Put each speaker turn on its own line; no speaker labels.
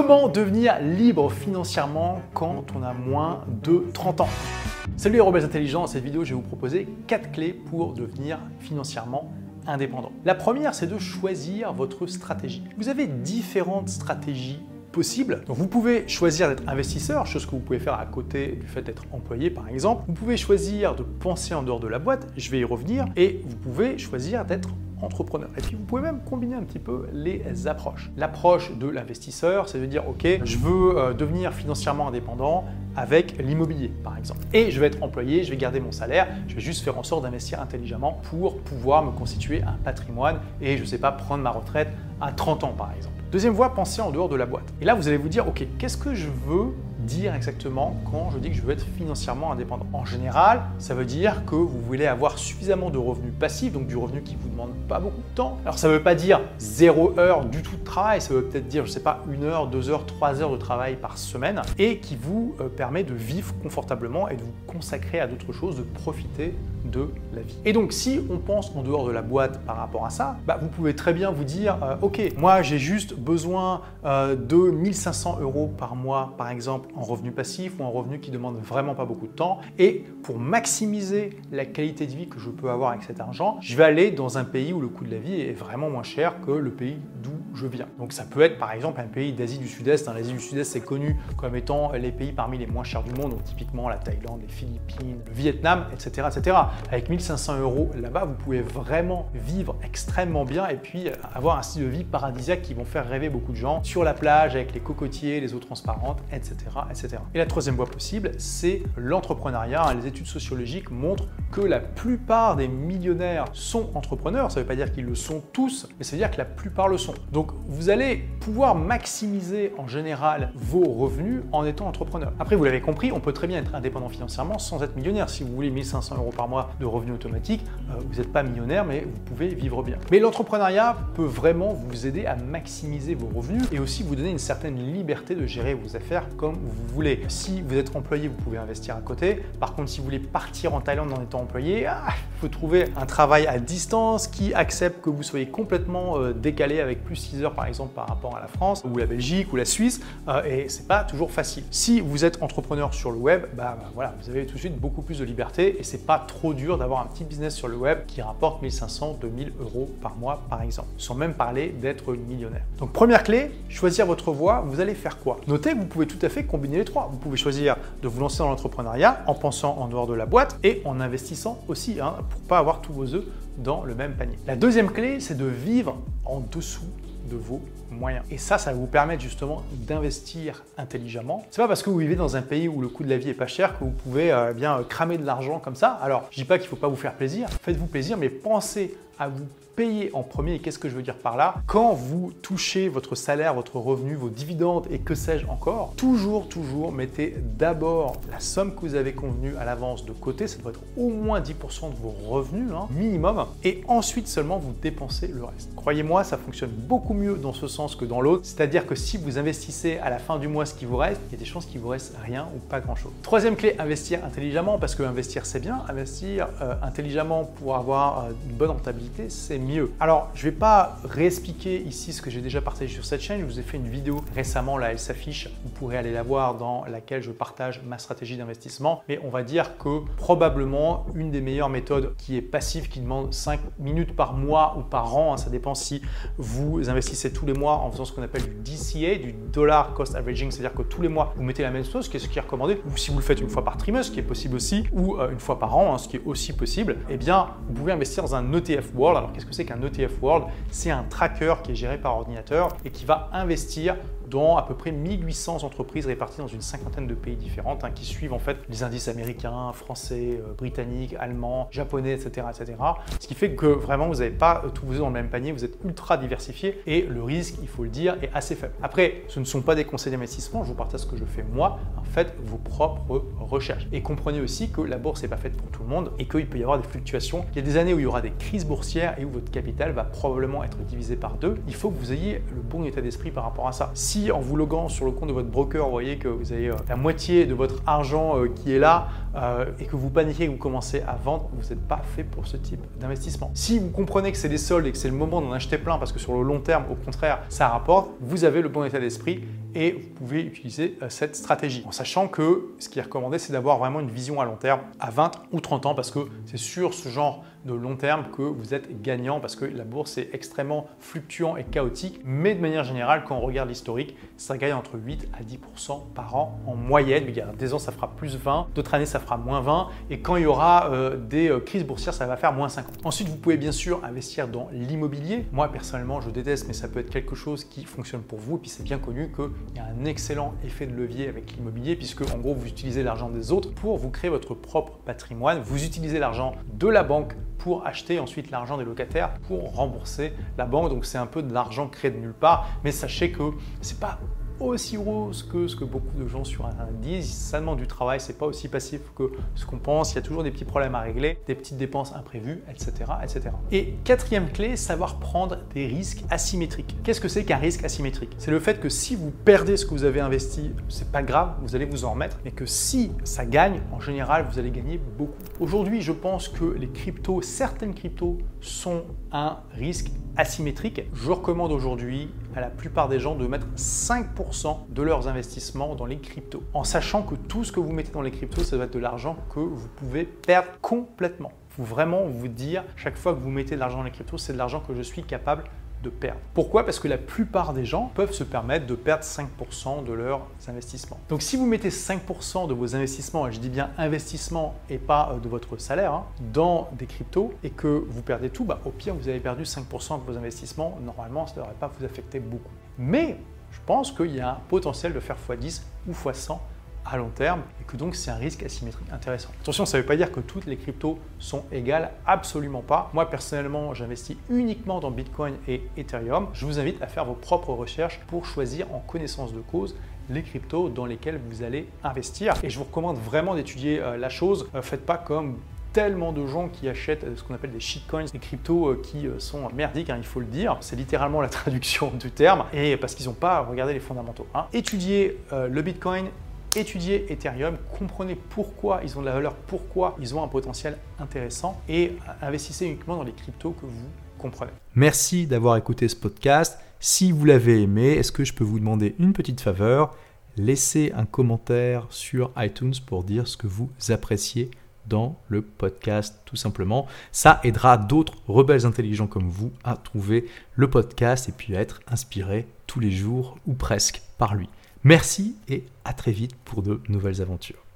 Comment devenir libre financièrement quand on a moins de 30 ans? Salut les rebelles intelligents, dans cette vidéo je vais vous proposer 4 clés pour devenir financièrement indépendant. La première c'est de choisir votre stratégie. Vous avez différentes stratégies possibles. Vous pouvez choisir d'être investisseur, chose que vous pouvez faire à côté du fait d'être employé par exemple. Vous pouvez choisir de penser en dehors de la boîte, je vais y revenir, et vous pouvez choisir d'être entrepreneur. Et puis vous pouvez même combiner un petit peu les approches. L'approche de l'investisseur, c'est de dire ok, je veux euh, devenir financièrement indépendant avec l'immobilier par exemple. Et je vais être employé, je vais garder mon salaire, je vais juste faire en sorte d'investir intelligemment pour pouvoir me constituer un patrimoine et je ne sais pas prendre ma retraite à 30 ans par exemple. Deuxième voie, pensez en dehors de la boîte. Et là, vous allez vous dire, ok, qu'est-ce que je veux dire exactement quand je dis que je veux être financièrement indépendant En général, ça veut dire que vous voulez avoir suffisamment de revenus passifs, donc du revenu qui vous demande pas beaucoup de temps. Alors ça ne veut pas dire zéro heure du tout de travail, ça veut peut-être dire, je sais pas, une heure, deux heures, trois heures de travail par semaine, et qui vous euh, permet de vivre confortablement et de vous consacrer à d'autres choses, de profiter de la vie. Et donc si on pense en dehors de la boîte par rapport à ça, bah, vous pouvez très bien vous dire, euh, ok, moi j'ai juste besoin euh, de 1500 euros par mois, par exemple, en revenu passif ou en revenu qui demande vraiment pas beaucoup de temps. Et pour maximiser la qualité de vie que je peux avoir avec cet argent, je vais aller dans un pays où le coût de la vie est vraiment moins cher que le pays d'où je viens. Donc ça peut être par exemple un pays d'Asie du Sud-Est. Hein. L'Asie du Sud-Est c'est connu comme étant les pays parmi les moins chers du monde, donc typiquement la Thaïlande, les Philippines, le Vietnam, etc. etc. Avec 1500 euros là-bas, vous pouvez vraiment vivre extrêmement bien et puis avoir un style de vie paradisiaque qui vont faire rêver beaucoup de gens sur la plage avec les cocotiers, les eaux transparentes, etc. etc. Et la troisième voie possible, c'est l'entrepreneuriat. Les études sociologiques montrent que la plupart des millionnaires sont entrepreneurs. Ça ne veut pas dire qu'ils le sont tous, mais ça veut dire que la plupart le sont. Donc vous allez pouvoir maximiser en général vos revenus en étant entrepreneur. Après, vous l'avez compris, on peut très bien être indépendant financièrement sans être millionnaire. Si vous voulez 1500 euros par mois de revenus automatiques, euh, vous n'êtes pas millionnaire, mais vous pouvez vivre bien. Mais l'entrepreneuriat peut vraiment vous aider à maximiser vos revenus et aussi vous donner une certaine liberté de gérer vos affaires comme vous voulez. Si vous êtes employé, vous pouvez investir à côté. Par contre, si vous voulez partir en Thaïlande en étant employé, ah, il faut trouver un travail à distance qui accepte que vous soyez complètement euh, décalé avec plus 6 heures par exemple par rapport à la France ou la Belgique ou la Suisse euh, et c'est pas toujours facile. Si vous êtes entrepreneur sur le web, bah, bah, voilà, vous avez tout de suite beaucoup plus de liberté et c'est pas trop dur d'avoir un petit business sur le web qui rapporte 1500, 2000 euros par mois par exemple, sans même parler d'être millionnaire. Donc première clé, choisir votre voie, vous allez faire quoi? Notez, vous pouvez tout à fait les trois. Vous pouvez choisir de vous lancer dans l'entrepreneuriat en pensant en dehors de la boîte et en investissant aussi, hein, pour pas avoir tous vos œufs dans le même panier. La deuxième clé, c'est de vivre en dessous de vos moyens. Et ça, ça va vous permettre justement d'investir intelligemment. C'est pas parce que vous vivez dans un pays où le coût de la vie est pas cher que vous pouvez euh, bien cramer de l'argent comme ça. Alors, je dis pas qu'il faut pas vous faire plaisir, faites-vous plaisir, mais pensez à vous payer en premier. Et qu'est-ce que je veux dire par là? Quand vous touchez votre salaire, votre revenu, vos dividendes et que sais-je encore, toujours, toujours mettez d'abord la somme que vous avez convenue à l'avance de côté. Ça doit être au moins 10% de vos revenus, hein, minimum. Et ensuite seulement vous dépensez le reste. Croyez-moi, ça fonctionne beaucoup mieux dans ce sens que dans l'autre. C'est-à-dire que si vous investissez à la fin du mois ce qui vous reste, il y a des chances qu'il vous reste rien ou pas grand-chose. Troisième clé, investir intelligemment parce que investir c'est bien. Investir euh, intelligemment pour avoir euh, une bonne rentabilité, c'est mieux. Alors, je ne vais pas réexpliquer ici ce que j'ai déjà partagé sur cette chaîne. Je vous ai fait une vidéo récemment, là elle s'affiche, vous pourrez aller la voir dans laquelle je partage ma stratégie d'investissement. Mais on va dire que probablement une des meilleures méthodes qui est passive, qui demande 5 minutes par mois ou par an, hein, ça dépend si vous investissez tous les mois en faisant ce qu'on appelle du DCA, du dollar cost averaging, c'est-à-dire que tous les mois vous mettez la même chose, qui est ce qui est recommandé, ou si vous le faites une fois par trimestre, ce qui est possible aussi, ou euh, une fois par an, hein, ce qui est aussi possible, eh bien vous pouvez investir dans un ETF World. Alors qu'est-ce que qu'un ETF World, c'est un tracker qui est géré par ordinateur et qui va investir dans à peu près 1800 entreprises réparties dans une cinquantaine de pays différents hein, qui suivent en fait les indices américains, français, euh, britanniques, allemands, japonais, etc., etc. Ce qui fait que vraiment vous n'avez pas tous vos œufs dans le même panier, vous êtes ultra diversifié et le risque, il faut le dire, est assez faible. Après, ce ne sont pas des conseils d'investissement, je vous partage ce que je fais moi, en fait, vos propres recherches. Et comprenez aussi que la bourse n'est pas faite pour tout le monde et qu'il peut y avoir des fluctuations. Il y a des années où il y aura des crises boursières et où votre capital va probablement être divisé par deux. Il faut que vous ayez le bon état d'esprit par rapport à ça. Si en vous loguant sur le compte de votre broker, vous voyez que vous avez euh, la moitié de votre argent euh, qui est là euh, et que vous paniquez et que vous commencez à vendre, vous n'êtes pas fait pour ce type d'investissement. Si vous comprenez que c'est des soldes et que c'est le moment d'en acheter plein parce que sur le long terme, au contraire, ça rapporte, vous avez le bon état d'esprit et vous pouvez utiliser euh, cette stratégie. En sachant que ce qui est recommandé, c'est d'avoir vraiment une vision à long terme, à 20 ou 30 ans, parce que c'est sur ce genre de long terme que vous êtes gagnant, parce que la bourse est extrêmement fluctuant et chaotique. Mais de manière générale, quand on regarde l'historique, ça gagne entre 8 à 10% par an en moyenne. Il y a des ans, ça fera plus 20, d'autres années, ça fera moins 20. Et quand il y aura euh, des euh, crises boursières, ça va faire moins 50. Ensuite, vous pouvez bien sûr investir dans l'immobilier. Moi, personnellement, je déteste, mais ça peut être quelque chose qui fonctionne pour vous. Et puis, c'est bien connu qu'il y a un excellent effet de levier avec l'immobilier, puisque en gros, vous utilisez l'argent des autres pour vous créer votre propre patrimoine. Vous utilisez l'argent de la banque pour acheter ensuite l'argent des locataires pour rembourser la banque. Donc c'est un peu de l'argent créé de nulle part, mais sachez que c'est pas aussi rose que ce que beaucoup de gens sur Internet disent. Ça demande du travail, c'est pas aussi passif que ce qu'on pense. Il y a toujours des petits problèmes à régler, des petites dépenses imprévues, etc. etc. Et quatrième clé, savoir prendre des risques asymétriques. Qu'est-ce que c'est qu'un risque asymétrique? C'est le fait que si vous perdez ce que vous avez investi, c'est pas grave, vous allez vous en remettre, mais que si ça gagne, en général, vous allez gagner beaucoup. Aujourd'hui, je pense que les cryptos, certaines cryptos, sont un risque asymétrique. Je recommande aujourd'hui à la plupart des gens de mettre 5% de leurs investissements dans les cryptos, en sachant que tout ce que vous mettez dans les cryptos, ça va être de l'argent que vous pouvez perdre complètement. Vraiment vous dire, chaque fois que vous mettez de l'argent dans les cryptos, c'est de l'argent que je suis capable de perdre. Pourquoi? Parce que la plupart des gens peuvent se permettre de perdre 5% de leurs investissements. Donc si vous mettez 5% de vos investissements, et je dis bien investissements et pas euh, de votre salaire, hein, dans des cryptos et que vous perdez tout, bah, au pire vous avez perdu 5% de vos investissements, normalement ça ne devrait pas vous affecter beaucoup. Mais je pense qu'il y a un potentiel de faire x10 ou x100 long terme et que donc c'est un risque asymétrique intéressant. Attention, ça ne veut pas dire que toutes les cryptos sont égales, absolument pas. Moi personnellement, j'investis uniquement dans Bitcoin et Ethereum. Je vous invite à faire vos propres recherches pour choisir en connaissance de cause les cryptos dans lesquels vous allez investir. Et je vous recommande vraiment d'étudier euh, la chose. Euh, faites pas comme tellement de gens qui achètent euh, ce qu'on appelle des shitcoins, des cryptos qui sont merdiques, hein, il faut le dire. C'est littéralement la traduction du terme, et parce qu'ils n'ont pas regardé les fondamentaux. Hein. Étudiez le Bitcoin, étudiez Ethereum, comprenez pourquoi ils ont de la valeur, pourquoi ils ont un potentiel intéressant et investissez uniquement dans les cryptos que vous comprenez.
Merci d'avoir écouté ce podcast. Si vous l'avez aimé, est-ce que je peux vous demander une petite faveur? Laissez un commentaire sur iTunes pour dire ce que vous appréciez dans le podcast tout simplement. Ça aidera d'autres rebelles intelligents comme vous à trouver le podcast et puis à être inspirés tous les jours ou presque par lui. Merci et à très vite pour de nouvelles aventures.